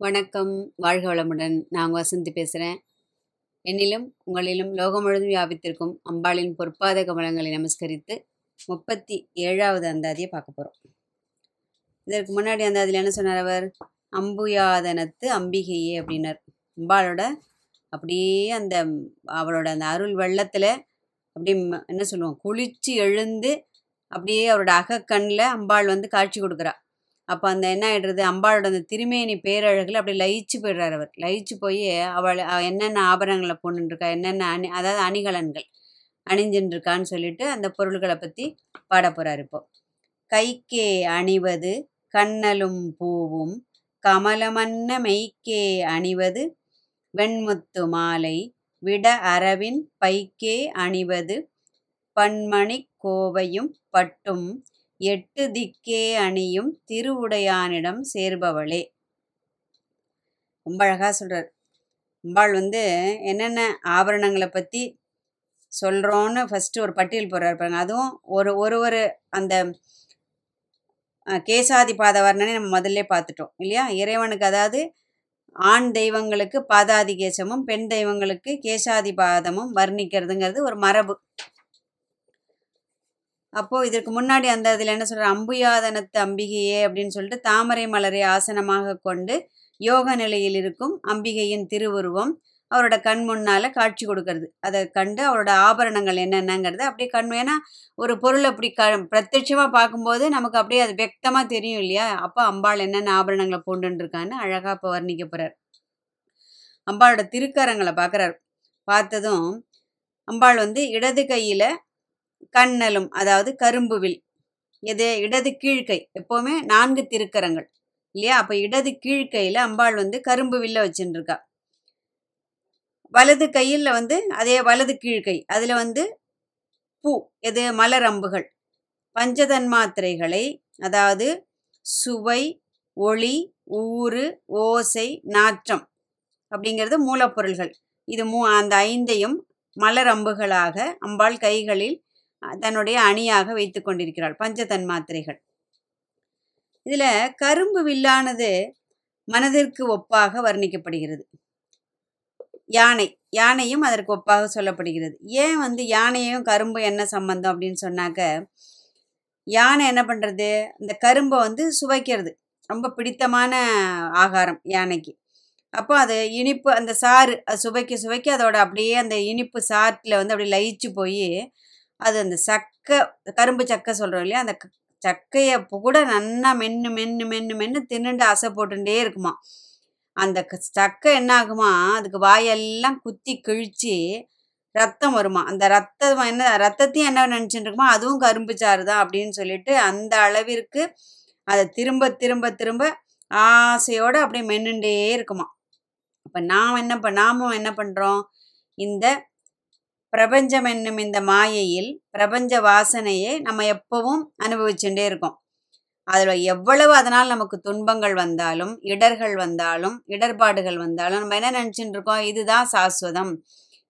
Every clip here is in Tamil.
வணக்கம். வாழ்க வளமுடன். நான் வசந்தி பேசுகிறேன் என்னிலும் உங்களிலும் லோகம் முழுதும் வியாபித்திருக்கும் அம்பாளின் பொற்பாத கமலங்களை நமஸ்கரித்து முப்பத்தி ஏழாவது அந்தாதியை பார்க்க போகிறோம் இதற்கு முன்னாடி அந்தாதியில் என்ன சொன்னார் அவர்? அம்புயாதனத்து அம்பிகையே அப்படின்னார். அம்பாளோட அப்படியே அந்த அவளோட அந்த அருள் வெள்ளத்தில் அப்படியே என்ன சொல்லுவோம்? குளிச்சு எழுந்து அப்படியே அவரோட அகக்கண்ணில் அம்பாள் வந்து காட்சி கொடுக்குறா. அப்போ அந்த என்ன ஆயிடுறது? அம்பாளோட அந்த திருமேனி பேரழகில் அப்படி லயிச்சு போயிடுறார் அவர். லயிச்சு போய் அவள் என்னென்ன ஆபரணங்களை போட்டுருக்கா என்னென்ன அணி அதாவது அணிகலன்கள் அணிஞ்சுட்டுருக்கான்னு சொல்லிட்டு அந்த பொருள்களை பற்றி பாட போகிறார் இப்போ. கைக்கே அணிவது கண்ணலும் பூவும் கமலமன்ன மெய்க்கே அணிவது வெண்முத்து மாலை விட அரவின் பைக்கே அணிவது பன்மணி கோவையும் பட்டும் எட்டு திக்கே அணியும் திருவுடையானிடம் சேர்பவளே. ரொம்ப அழகாக சொல்கிறார் அம்பாள் வந்து என்னென்ன ஆபரணங்களை பற்றி சொல்கிறோன்னு ஃபஸ்ட்டு ஒரு பட்டியல் போடுறாரு பாருங்க. அதுவும் ஒரு ஒரு ஒரு அந்த கேசாதி பாத வர்ணனை நம்ம முதல்ல பார்த்துட்டோம் இல்லையா? இறைவனுக்கு அதாவது ஆண் தெய்வங்களுக்கு பாதாதி கேசமும் பெண் தெய்வங்களுக்கு கேசாதி பாதமும் வர்ணிக்கிறதுங்கிறது ஒரு மரபு. அப்போ இதற்கு முன்னாடி அந்த இதில் என்ன சொல்ற அம்புயாதனத்து அம்பிகையே அப்படின்னு சொல்லிட்டு தாமரை மலரை ஆசனமாக கொண்டு யோக நிலையில் இருக்கும் அம்பிகையின் திருவுருவம் அவரோட கண் முன்னால காட்சி கொடுக்கறது. அதை கண்டு அவரோட ஆபரணங்கள் என்னென்னங்கிறது அப்படியே கண் ஏன்னா ஒரு பொருள் அப்படி க பிரத்யட்சமாக பார்க்கும்போது நமக்கு அப்படியே அது வெக்தமா தெரியும் இல்லையா? அப்போ அம்பாள் என்னென்ன ஆபரணங்களை பூண்டுருக்கான்னு அழகாக அழகா இப்போ வர்ணிக்க அம்பாளோட திருக்கரங்களை பார்க்குறார். பார்த்ததும் அம்பாள் வந்து இடது கையில கண்ணலும் அதாவது கரும்பு வில் எது? இடது கீழ்க்கை எப்போவுமே நான்கு திருக்கரங்கள். இல்லையா? அப்போ இடது கீழ்க்கையில் அம்பாள் வந்து கரும்பு வில்ல வச்சுட்டுருக்கா வலது கையில் வந்து அதே வலது கீழ்க்கை அதில் வந்து பூ எது? மலர் அம்புகள். பஞ்சதன்மாத்திரைகளை அதாவது சுவை ஒளி ஊறு ஓசை நாற்றம் அப்படிங்கிறது மூலப்பொருள்கள். இது மூ அந்த ஐந்தையும் மலர் அம்புகளாக அம்பாள் கைகளில் தன்னுடைய அணியாக வைத்து கொண்டிருக்கிறாள் பஞ்சதன்மாத்திரைகள். இதில் கரும்பு வில்லானது மனதிற்கு ஒப்பாக வர்ணிக்கப்படுகிறது. யானை யானையும் அதற்கு ஒப்பாக சொல்லப்படுகிறது. ஏன் வந்து யானையும் கரும்பும் என்ன சம்பந்தம் அப்படின்னு சொன்னாக்க யானை என்ன பண்ணுறது இந்த கரும்பை வந்து சுவைக்கிறது. ரொம்ப பிடித்தமான ஆகாரம் யானைக்கு. அப்போ அது இனிப்பு அந்த சாறு அது சுவைக்க சுவைக்க அதோட அப்படியே அந்த இனிப்பு சாற்றில் வந்து அப்படியே லயிச்சு போய் அது அந்த சக்கை கரும்பு சக்கை சொல்கிறோம் இல்லையா? அந்த சக்கையை கூட நல்லா மென்று மென்று மென்று மென்று தின்னுண்டு அசை போட்டுட்டே இருக்குமா? அந்த சக்கை என்ன ஆகுமா அதுக்கு வாயெல்லாம் குத்தி கிழிச்சு ரத்தம் வருமா? அந்த ரத்தம் என்ன ரத்தத்தையும் என்ன நினச்சிட்டு இருக்குமா அதுவும் கரும்பு சாறு தான் அப்படின்னு சொல்லிட்டு அந்த அளவிற்கு அதை திரும்ப திரும்ப திரும்ப ஆசையோடு அப்படியே மென்னுண்டே இருக்குமா? அப்போ நாம் என்ன பண் நாமும் என்ன பண்ணுறோம் இந்த பிரபஞ்சம் என்னும் இந்த மாயையில் பிரபஞ்ச வாசனையை நம்ம எப்பவும் அனுபவிச்சுட்டே இருக்கோம். அதில் எவ்வளவு அதனால் நமக்கு துன்பங்கள் வந்தாலும் இடர்கள் வந்தாலும் இடர்பாடுகள் வந்தாலும் நம்ம என்ன நினச்சிட்டு இருக்கோம்? இதுதான் சாஸ்வதம்.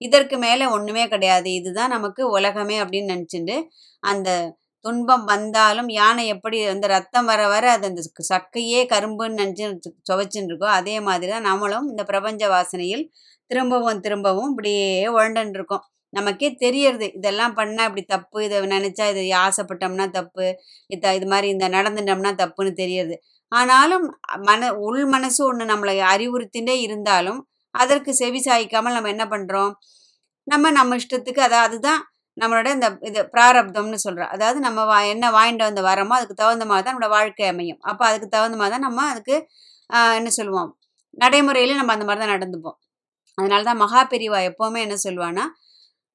இதற்கு மேலே ஒன்றுமே கிடையாது. இதுதான் நமக்கு உலகமே அப்படின்னு நினச்சிட்டு அந்த துன்பம் வந்தாலும் யானை எப்படி அந்த ரத்தம் வர வர அது அந்த சக்கையே கரும்புன்னு நினச்சி சுவைச்சுன்னு இருக்கோ அதே மாதிரி தான் நம்மளும் இந்த பிரபஞ்ச வாசனையில் திரும்பவும் திரும்பவும் இப்படியே உழண்டுன்னு இருக்கோம். நமக்கே தெரியறது. இதெல்லாம் பண்ணால் இப்படி தப்பு. இதை நினச்சா இதை ஆசைப்பட்டோம்னா தப்பு. இத இது மாதிரி இந்த நடந்துட்டோம்னா தப்புன்னு தெரியறது. ஆனாலும் மன உள் மனசு ஒன்று நம்மளை அறிவுறுத்தின்றே இருந்தாலும் அதற்கு செவி சாய்க்காமல் நம்ம என்ன பண்ணுறோம் நம்ம நம்ம இஷ்டத்துக்கு அதாவது அதுதான் நம்மளோட இந்த இது பிராரப்தம்னு சொல்கிறோம் அதாவது நம்ம வா என்ன வாங்கிட்டு வந்து வரமோ அதுக்கு தகுந்த மாதிரி தான் நம்மளோட வாழ்க்கை அமையும். அப்போ அதுக்கு தகுந்த மாதிரி தான் நம்ம அதுக்கு என்ன சொல்லுவோம்? நடைமுறையில் நம்ம அந்த மாதிரி தான் நடந்துப்போம். அதனால தான் மகா பெரிவா எப்போவுமே என்ன சொல்லுவான்னா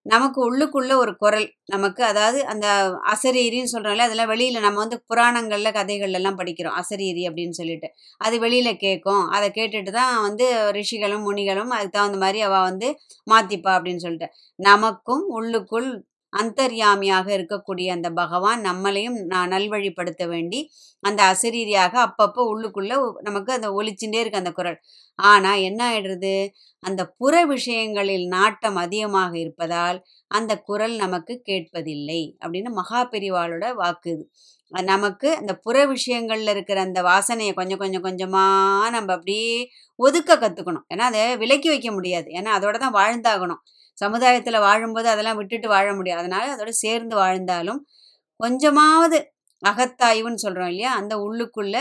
நமக்கு உள்ளுக்குள்ள ஒரு குரல். நமக்கு அதாவது அந்த அசரீரின்னு சொல்கிறாங்களே அதெல்லாம் வெளியில் நம்ம வந்து புராணங்களில் கதைகள்லாம் படிக்கிறோம். அசரீரி அப்படின்னு சொல்லிட்டு. அது வெளியில் கேட்கும். அதை கேட்டுட்டு தான் வந்து ரிஷிகளும் முனிகளும் அதுக்கு தகுந்த மாதிரி அவள் வந்து மாத்திப்பா அப்படின்னு சொல்லிட்டு. நமக்கும் உள்ளுக்குள் அந்தர்யாமியாக இருக்கக்கூடிய அந்த பகவான் நம்மளையும் நான் நல்வழிப்படுத்த வேண்டி அந்த அசரீரியாக அப்பப்போ உள்ளுக்குள்ள நமக்கு அந்த ஒலிச்சுட்டே இருக்கு அந்த குரல். ஆனா என்ன ஆயிடுறது? அந்த புற விஷயங்களில் நாட்டம் அதிகமாக இருப்பதால் அந்த குரல் நமக்கு கேட்பதில்லை அப்படின்னு மகா பெரிவாளோட வாக்கு இது. நமக்கு அந்த புற விஷயங்கள்ல இருக்கிற அந்த வாசனையை கொஞ்சம் கொஞ்சம் கொஞ்சமாக நம்ம அப்படியே ஒதுக்க கற்றுக்கணும் ஏன்னா அதை விலக்கி வைக்க முடியாது. ஏன்னா அதோட தான் வாழ்ந்தாகணும். சமுதாயத்தில் வாழும்போது அதெல்லாம் விட்டுட்டு வாழ முடியாது. அதனால அதோட சேர்ந்து வாழ்ந்தாலும் கொஞ்சமாவது அகத்தாய்வுன்னு சொல்கிறோம் இல்லையா? அந்த உள்ளுக்குள்ள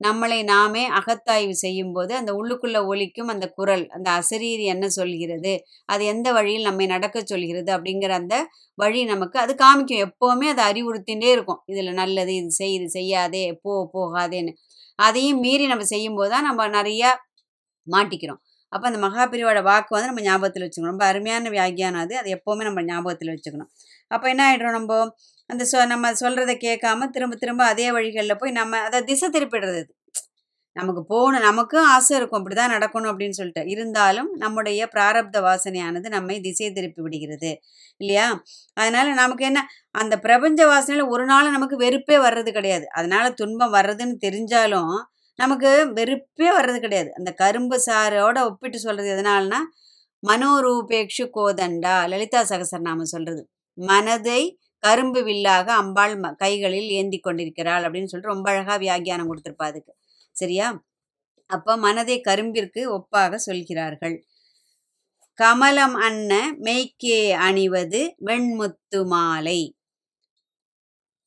நம்மளை நாமே அகத்தாய்வு செய்யும்போது அந்த உள்ளுக்குள்ள ஒலிக்கும் அந்த குரல் அந்த அசரீர் என்ன சொல்கிறது? அது எந்த வழியில் நம்மை நடக்க சொல்கிறது? அப்படிங்கிற அந்த வழி நமக்கு அது காமிக்கும். எப்போவுமே அது அறிவுறுத்தின்றே இருக்கும். இதில் நல்லது இது செய் இது செய்யாதே போ போகாதேன்னு. அதையும் மீறி நம்ம செய்யும்போது தான் நம்ம நிறையா மாட்டிக்கிறோம். அப்போ அந்த மகாபிரிவோட வாக்கு வந்து நம்ம ஞாபகத்தில் வச்சுக்கணும். ரொம்ப அருமையான வியாக்கியானம் அது. அதை எப்போவுமே நம்ம ஞாபகத்தில் வச்சுக்கணும். அப்போ என்ன ஆகிடும் நம்ம? அந்த சொ நம்ம சொல்கிறத கேட்காம திரும்ப திரும்ப அதே வழிகளில் போய் நம்ம அதை திசை திருப்பிடுறது இது. நமக்கு போகணும். நமக்கும் ஆசை இருக்கும். இப்படி தான் நடக்கணும் அப்படின்னு சொல்லிட்டு. இருந்தாலும் நம்முடைய பிராரப்த வாசனையானது நம்மை திசை திருப்பி விடுகிறது. இல்லையா? அதனால நமக்கு என்ன? அந்த பிரபஞ்ச வாசனையில் ஒரு நாள் நமக்கு வெறுப்பே வர்றது கிடையாது. அதனால துன்பம் வர்றதுன்னு தெரிஞ்சாலும் நமக்கு வெறுப்பே வர்றது கிடையாது. அந்த கரும்பு சாரோட ஒப்பிட்டு சொல்றது எதனால்னா மனோரூபேக்ஷு கோதண்டா லலிதா சகசரநாமம் சொல்றது. மனதை கரும்பு வில்லாக அம்பாள் ம- கைகளில் ஏந்தி கொண்டிருக்கிறாள் அப்படின்னு சொல்லிட்டு ரொம்ப அழகா வியாக்கியானம் கொடுத்துருப்பா அதுக்கு. சரியா? அப்ப மனதை கரும்பிற்கு ஒப்பாக சொல்கிறார்கள். கமலம் அண்ண மெய்க்கே அணிவது வெண்முத்து மாலை.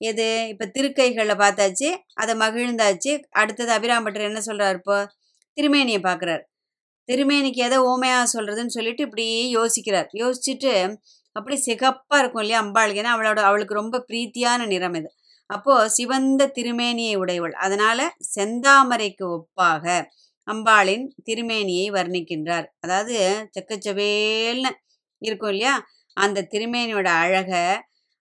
எது? இப்போ திருக்கைகளை பார்த்தாச்சு அதை மகிழ்ந்தாச்சு. அடுத்தது அபிராம்பட்டர் என்ன சொல்கிறார் இப்போ? திருமேனியை பார்க்குறார். திருமேனிக்கு எதை ஓமையாக சொல்கிறதுன்னு சொல்லிட்டு இப்படி யோசிக்கிறார். யோசிச்சுட்டு அப்படி சிகப்பாக இருக்கும் இல்லையா அம்பாளுக்கு? ஏன்னா அவளோட அவளுக்கு ரொம்ப பிரீத்தியான நிறம் இது. அப்போது சிவந்த திருமேனியை உடையவள். அதனால் செந்தாமரைக்கு ஒப்பாக அம்பாளின் திருமேனியை வர்ணிக்கின்றார். அதாவது செக்கச்சவேல்னு இருக்கும் இல்லையா? அந்த திருமேனியோட அழகை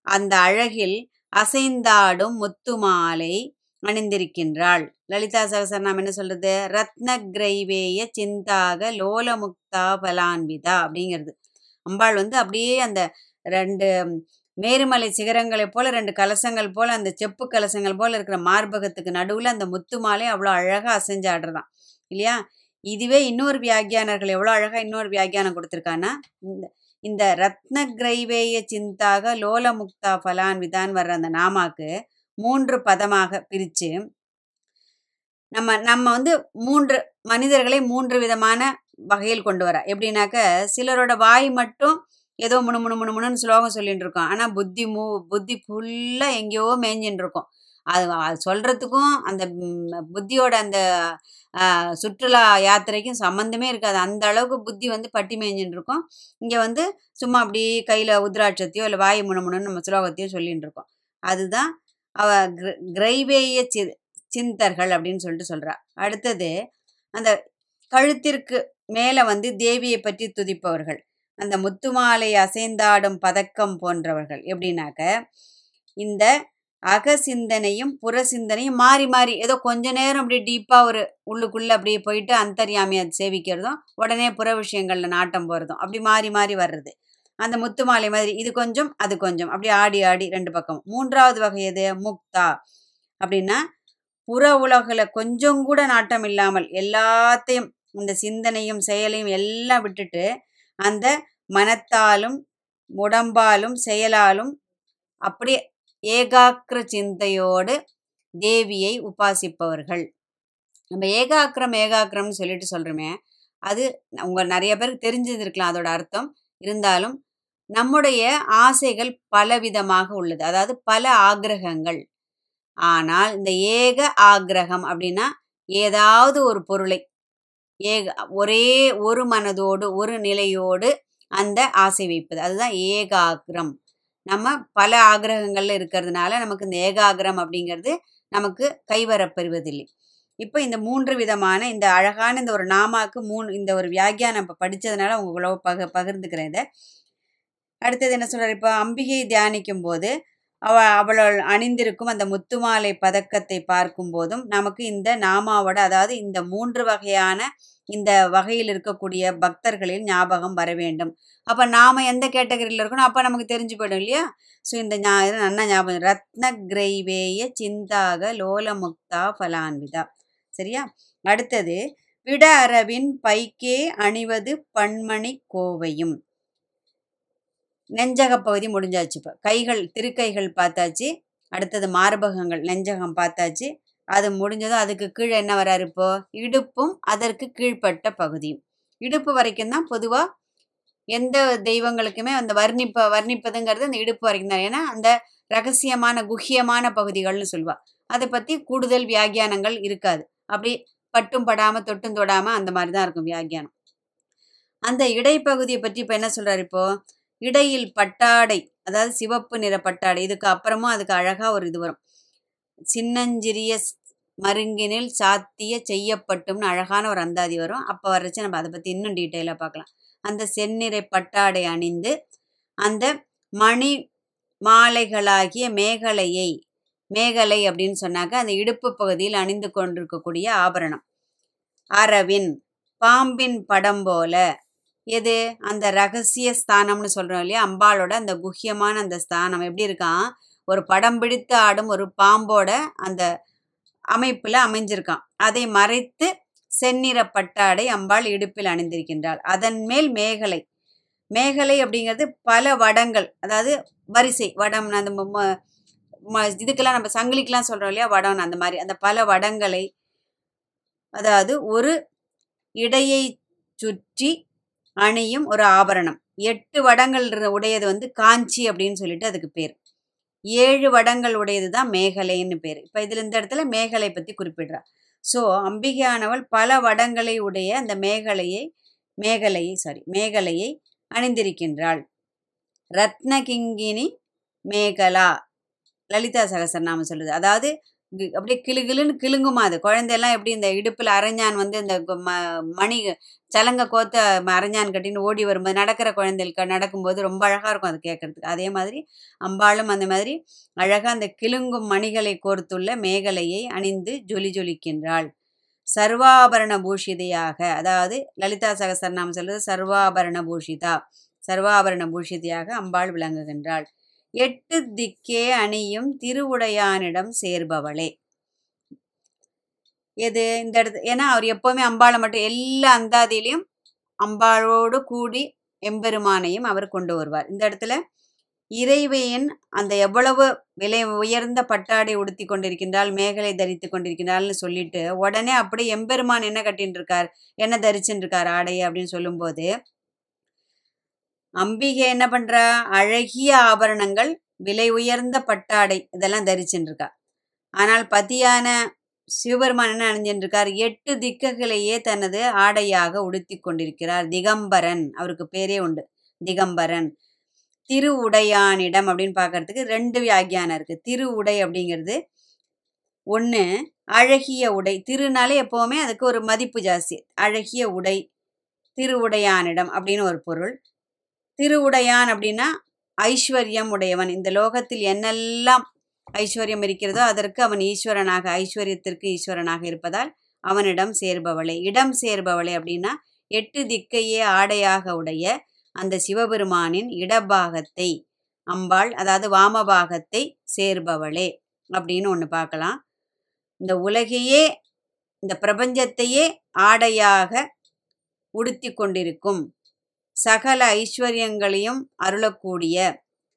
அந்த அழகில் அசைந்தாடும் முத்து மாலை அணிந்திருக்கின்றாள். லலிதா சகசர் நாம் என்ன சொல்றது? ரத்ன கிரைவேய சிந்தாக லோலமுக்தா பலான்விதா அப்படிங்கிறது. அம்பாள் வந்து அப்படியே அந்த ரெண்டு மேருமலை சிகரங்களைப் போல ரெண்டு கலசங்கள் போல அந்த செப்பு கலசங்கள் போல இருக்கிற மார்பகத்துக்கு நடுவில் அந்த முத்து மாலை அவ்வளோ அழகாக அசைஞ்சாடுறதான் இல்லையா? இதுவே இன்னொரு வியாக்கியானர்கள் எவ்வளோ அழகாக இன்னொரு வியாக்கியானம் கொடுத்துருக்கான்னா இந்த இந்த ரத்ன கிரைவேய சிந்தாக லோலமுக்தா பலான்விதான் வர்ற அந்த நாமாக்கு மூன்று பதமாக பிரித்து நம்ம நம்ம வந்து மூன்று மனிதர்களை மூன்று விதமான வகையில் கொண்டு வர. எப்படின்னாக்க சிலரோட வாய் மட்டும் ஏதோ முணு முணு முணு முணுன்னு ஸ்லோகம் சொல்லிட்டு இருக்கோம். ஆனால் புத்தி மூ புத்தி ஃபுல்லாக எங்கேயோ மேய்ஞ்சின்னு இருக்கும். அது அது சொல்கிறதுக்கும் அந்த புத்தியோட அந்த சுற்றுலா யாத்திரைக்கும் சம்மந்தமே இருக்காது. அந்த அளவுக்கு புத்தி வந்து பட்டி மேய்ஞ்சின்னு இருக்கும் இங்கே வந்து சும்மா அப்படி கையில் உத்ராட்சத்தையோ இல்லை வாயு முணுமுணுன்னு நம்ம ஸ்லோகத்தையோ சொல்லிட்டு இருக்கோம் அதுதான் அவ கிரைவேய சி சிந்தர்கள் அப்படின்னு சொல்லிட்டு சொல்றா. அடுத்தது அந்த கழுத்திற்கு மேலே வந்து தேவியை பற்றி துதிப்பவர்கள். அந்த முத்துமாலை அசைந்தாடும் பதக்கம் போன்றவர்கள். எப்படின்னாக்க இந்த அக சிந்தனையும் புற சிந்தனையும் மாறி மாறி ஏதோ கொஞ்ச நேரம் அப்படியே டீப்பாக ஒரு உள்ளுக்குள்ளே அப்படியே போயிட்டு அந்தர்யாமியை சேவிக்கிறதும் உடனே புற விஷயங்களில் நாட்டம் போகிறதும் அப்படி மாறி மாறி வர்றது. அந்த முத்துமாலை மாதிரி இது கொஞ்சம் அது கொஞ்சம் அப்படி ஆடி ஆடி ரெண்டு பக்கம். மூன்றாவது வகை எது? முக்தா. அப்படின்னா புற உலகில் கொஞ்சம் கூட நாட்டம் இல்லாமல் எல்லாத்தையும் இந்த சிந்தனையும் செயலையும் எல்லாம் விட்டுட்டு அந்த மனத்தாலும் உடம்பாலும் செயலாலும் அப்படியே ஏகாக்கிர சிந்தையோடு தேவியை உபாசிப்பவர்கள். நம்ம ஏகாக்கிரம் ஏகாக்கிரம்னு சொல்லிட்டு சொல்கிறோமே அது உங்க நிறைய பேருக்கு தெரிஞ்சிருக்கலாம் அதோட அர்த்தம். இருந்தாலும் நம்முடைய ஆசைகள் பலவிதமாக உள்ளது. அதாவது பல ஆக்கிரகங்கள். ஆனால் இந்த ஏக ஆக்கிரகம் அப்படின்னா ஏதாவது ஒரு பொருளை ஏக ஒரே ஒரு மனதோடு ஒரு நிலையோடு அந்த ஆசை வைப்பது. அதுதான் ஏகாகிரம் நம்ம பல ஆகிரகங்கள்ல இருக்கிறதுனால நமக்கு இந்த ஏகாகிரம் அப்படிங்கிறது நமக்கு கைவரப்பெறுவதில்லை. இப்போ இந்த மூன்று விதமான இந்த அழகான இந்த ஒரு நாமாக்கு மூணு இந்த ஒரு வியாக்கியானம் இப்போ படித்ததுனால உங்களோட பக பகிர்ந்துக்கிறேன் இதை. அடுத்தது என்ன சொல்கிறார் இப்போ அம்பிகை தியானிக்கும் போது அவ அவள் அணிந்திருக்கும் அந்த முத்துமாலை பதக்கத்தை பார்க்கும் போதும் நமக்கு இந்த நாமாவோட அதாவது இந்த மூன்று வகையான இந்த வகையில் இருக்கக்கூடிய பக்தர்களில் ஞாபகம் வர வேண்டும். அப்போ நாம எந்த கேட்டகரியில் இருக்கணும்? அப்போ நமக்கு தெரிஞ்சு போயிடும் இல்லையா? ஸோ இந்த ஞா நல்லா ஞாபகம் ரத்ன கிரைவேய சிந்தாக லோலமுக்தா ஃபலான்விதா சரியா? அடுத்தது விட அரவின் பைக்கே அணிவது பன்மணி கோவையும். நெஞ்சக பகுதி முடிஞ்சாச்சு இப்போ. கைகள் திருக்கைகள் பார்த்தாச்சு. அடுத்தது மார்பகங்கள் நெஞ்சகம் பார்த்தாச்சு. அது முடிஞ்சதும் அதுக்கு கீழே என்ன வராரு இப்போ? இடுப்பும் அதற்கு கீழ்ப்பட்ட பகுதியும் இடுப்பு வரைக்கும் தான் பொதுவாக எந்த தெய்வங்களுக்குமே அந்த வர்ணிப்ப வர்ணிப்பதுங்கிறது அந்த இடுப்பு வரைக்கும் தான். ஏன்னா அந்த ரகசியமான குஹியமான பகுதிகள்னு சொல்லுவா. அதை பற்றி கூடுதல் வியாகியானங்கள் இருக்காது. அப்படி பட்டும் படாமல் தொட்டும் தொடாமல் அந்த மாதிரி தான் இருக்கும் வியாகியானம் அந்த இடைப்பகுதியை பற்றி இப்போ என்ன சொல்கிறார் இப்போ? இடையில் பட்டாடை அதாவது சிவப்பு நிற பட்டாடை. இதுக்கு அப்புறமும் அதுக்கு அழகாக ஒரு இது வரும். சின்னஞ்சிறிய மருங்கினில் சாத்திய செய்யப்பட்டும்னு அழகான ஒரு அந்தாதி வரும். அப்போ வரைச்சு நம்ம அதை பற்றி இன்னும் டீட்டெயிலாக பார்க்கலாம் அந்த செந்நிறை பட்டாடை அணிந்து அந்த மணி மாலைகளாகிய மேகலையை மேகலை அப்படின்னு சொன்னாக்க அந்த இடுப்பு பகுதியில் அணிந்து கொண்டிருக்கக்கூடிய ஆபரணம். அரவின் பாம்பின் படம் போல. எது? அந்த ரகசிய ஸ்தானம்னு சொல்கிறோம் இல்லையா? அம்பாளோட அந்த குஹ்யமான அந்த ஸ்தானம். எப்படி இருக்கான்? ஒரு படம் பிடித்து ஆடும் ஒரு பாம்போட அந்த அமைப்பில் அமைஞ்சிருக்கான். அதை மறைத்து செந்நிற பட்டாடை அம்பாள் இடுப்பில் அணிந்திருக்கின்றாள். அதன் மேல் மேகலை. மேகலை அப்படிங்கிறது பல வடங்கள். அதாவது வரிசை. வடம் அந்த இதுக்கெல்லாம் நம்ம சங்கிலிக்கெல்லாம் சொல்கிறோம் இல்லையா? வடம் அந்த மாதிரி. அந்த பல வடங்களை. அதாவது ஒரு இடையை சுற்றி அணியும் ஒரு ஆபரணம். எட்டு வடங்கள் உடையது வந்து காஞ்சி அப்படின்னு சொல்லிட்டு அதுக்கு பேர். ஏழு வடங்கள் உடையது தான் மேகலைன்னு பேர். இப்போ இதில் இந்த இடத்துல மேகலை பற்றி குறிப்பிடுறா. ஸோ அம்பிகையானவள் பல வடங்களை உடைய அந்த மேகலையை மேகலையை சாரி மேகலையை அணிந்திருக்கின்றாள். ரத்னகிங்கினி மேகலா. லலிதா சகசரநாமம் சொல்லுது. அதாவது அப்படியே கிளுகிளுன்னு கிளுங்குமா அது? குழந்தையெல்லாம் எப்படி இந்த இடுப்பில் அரைஞ்சான் வந்து இந்த ம மணி சலங்க கோத்து அரைஞ்சான் கட்டின்னு ஓடி வரும்போது நடக்கிற குழந்தைகளுக்கு நடக்கும்போது ரொம்ப அழகாக இருக்கும் அது கேட்கறதுக்கு. அதே மாதிரி அம்பாளும் அந்த மாதிரி அழகாக அந்த கிளுங்கும் மணிகளை கோர்த்துள்ள மேகலையை அணிந்து ஜொலி ஜொலிக்கின்றாள். சர்வாபரண பூஷிதையாக அதாவது லலிதா சகசரநாமம் சொல்றது சர்வாபரண பூஷிதா. சர்வாபரண பூஷிதையாக அம்பாள் விளங்குகின்றாள். எட்டு திக்கே அணியும் திருவுடையானிடம் சேர்பவளே. எது? இந்த இடத்து ஏன்னா அவர் எப்போவுமே அம்பாளை மட்டும் எல்லா அந்தாதியிலையும் அம்பாளோடு கூடி எம்பெருமானையும் அவர் கொண்டு வருவார். இந்த இடத்துல இறைவையின் அந்த எவ்வளவு விலை உயர்ந்த பட்டாடை உடுத்தி கொண்டிருக்கின்றால் மேகலை தரித்து கொண்டிருக்கின்றாள்னு சொல்லிட்டு உடனே அப்படி எம்பெருமான் என்ன கட்டின்னு இருக்கார் என்ன தரிச்சுட்டு இருக்கார் ஆடையை அப்படின்னு சொல்லும்போது அம்பிகை என்ன பண்றா? அழகிய ஆபரணங்கள் விலை உயர்ந்த பட்டாடை இதெல்லாம் தரிச்சுட்டு இருக்கா ஆனால் பதியான சிவபெருமான் என்ன அணிஞ்சின்றிருக்கார் எட்டு திக்குகளையே தனது ஆடையாக உடுத்தி கொண்டிருக்கிறார். திகம்பரன் அவருக்கு பேரே உண்டு. திகம்பரன். திரு உடையானிடம் அப்படின்னு பார்க்கறதுக்கு ரெண்டு வியாக்கியானம் இருக்கு. திரு உடை அப்படிங்கிறது ஒன்று அழகிய உடை. திருனாலே எப்போவுமே அதுக்கு ஒரு மதிப்பு ஜாஸ்தி. அழகிய உடை திரு உடையானிடம் அப்படின்னு ஒரு பொருள். திருவுடையான் அப்படின்னா ஐஸ்வர்யம் உடையவன். இந்த லோகத்தில் என்னெல்லாம் ஐஸ்வர்யம் இருக்கிறதோ அதற்கு அவன் ஈஸ்வரனாக ஐஸ்வர்யத்திற்கு ஈஸ்வரனாக இருப்பதால் அவனிடம் சேர்பவளே. இடம் சேர்பவளே அப்படின்னா எட்டு திக்கையே ஆடையாக உடைய அந்த சிவபெருமானின் இடபாகத்தை அம்பாள் அதாவது வாமபாகத்தை சேர்பவளே அப்படின்னு ஒன்று பார்க்கலாம். இந்த உலகையே இந்த பிரபஞ்சத்தையே ஆடையாக உடுத்தி கொண்டிருக்கும். சகல ஐஸ்வர்யங்களையும் அருளக்கூடிய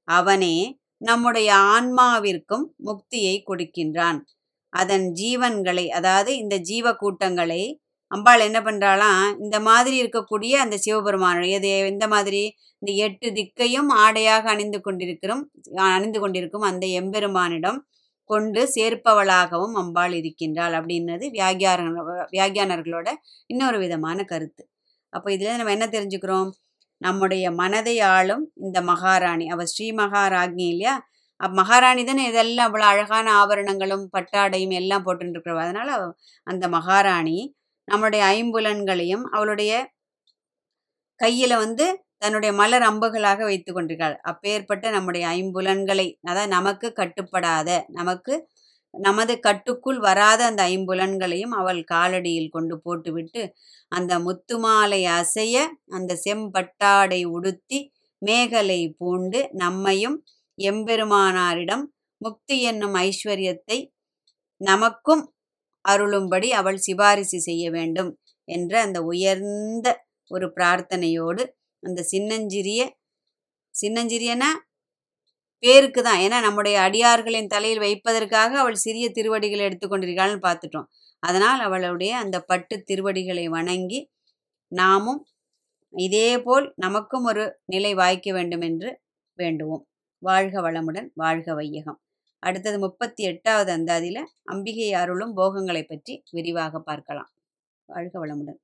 அவனே நம்முடைய ஆன்மாவிற்கும் முக்தியை கொடுக்கின்றான். அதன் ஜீவன்களை அதாவது இந்த ஜீவ கூட்டங்களை அம்பாள் என்ன பண்ணுறாளாம் இந்த மாதிரி இருக்கக்கூடிய அந்த சிவபெருமானுடைய இது இந்த மாதிரி இந்த எட்டு திக்கையும் ஆடையாக அணிந்து கொண்டிருக்கிறோம் அணிந்து கொண்டிருக்கும் அந்த எம்பெருமானிடம் கொண்டு சேர்ப்பவளாகவும் அம்பாள் இருக்கின்றாள் அப்படின்றது வியாகியார வியாகியானர்களோட இன்னொரு விதமான கருத்து. அப்போ இதில் நம்ம என்ன தெரிஞ்சுக்கிறோம்? நம்முடைய மனதை ஆளும் இந்த மகாராணி. அவள் ஸ்ரீ மகாராஜ்னி இல்லையா? அப் மகாராணி தானே இதெல்லாம் அவ்வளோ அழகான ஆபரணங்களும் பட்டாடையும் எல்லாம் போட்டுருக்கிறவ அதனால அந்த மகாராணி நம்முடைய ஐம்புலன்களையும் அவளுடைய கையில வந்து தன்னுடைய மலர் அம்புகளாக வைத்து கொண்டிருக்காள். அப்பேற்பட்ட நம்முடைய ஐம்புலன்களை அதாவது நமக்கு கட்டுப்படாத நமக்கு நமது கட்டுக்குள் வராத அந்த ஐம்புலன்களையும் அவள் காலடியில் கொண்டு போட்டுவிட்டு அந்த முத்துமாலை அசைய அந்த செம்பட்டாடை உடுத்தி மேகலை பூண்டு நம்மையும் எம்பெருமானாரிடம் முக்தி என்னும் ஐஸ்வர்யத்தை நமக்கும் அருளும்படி அவள் சிபாரிசு செய்ய வேண்டும் என்ற அந்த உயர்ந்த ஒரு பிரார்த்தனையோடு அந்த சின்னஞ்சிறிய சின்னஞ்சிறியனா? பேருக்கு தான். ஏன்னா நம்முடைய அடியார்களின் தலையில் வைப்பதற்காக அவள் சிறிய திருவடிகளை எடுத்துக்கொண்டிருக்காள்னு பார்த்துட்டோம். அதனால் அவளுடைய அந்த பட்டு திருவடிகளை வணங்கி நாமும் இதேபோல் நமக்கும் ஒரு நிலை வாய்க்க வேண்டும் என்று வேண்டுவோம். வாழ்க வளமுடன் வாழ்க வையகம். அடுத்தது முப்பத்தி எட்டாவது அந்தாதியில் அம்பிகை அருளும் போகங்களை பற்றி விரிவாக பார்க்கலாம். வாழ்க வளமுடன்.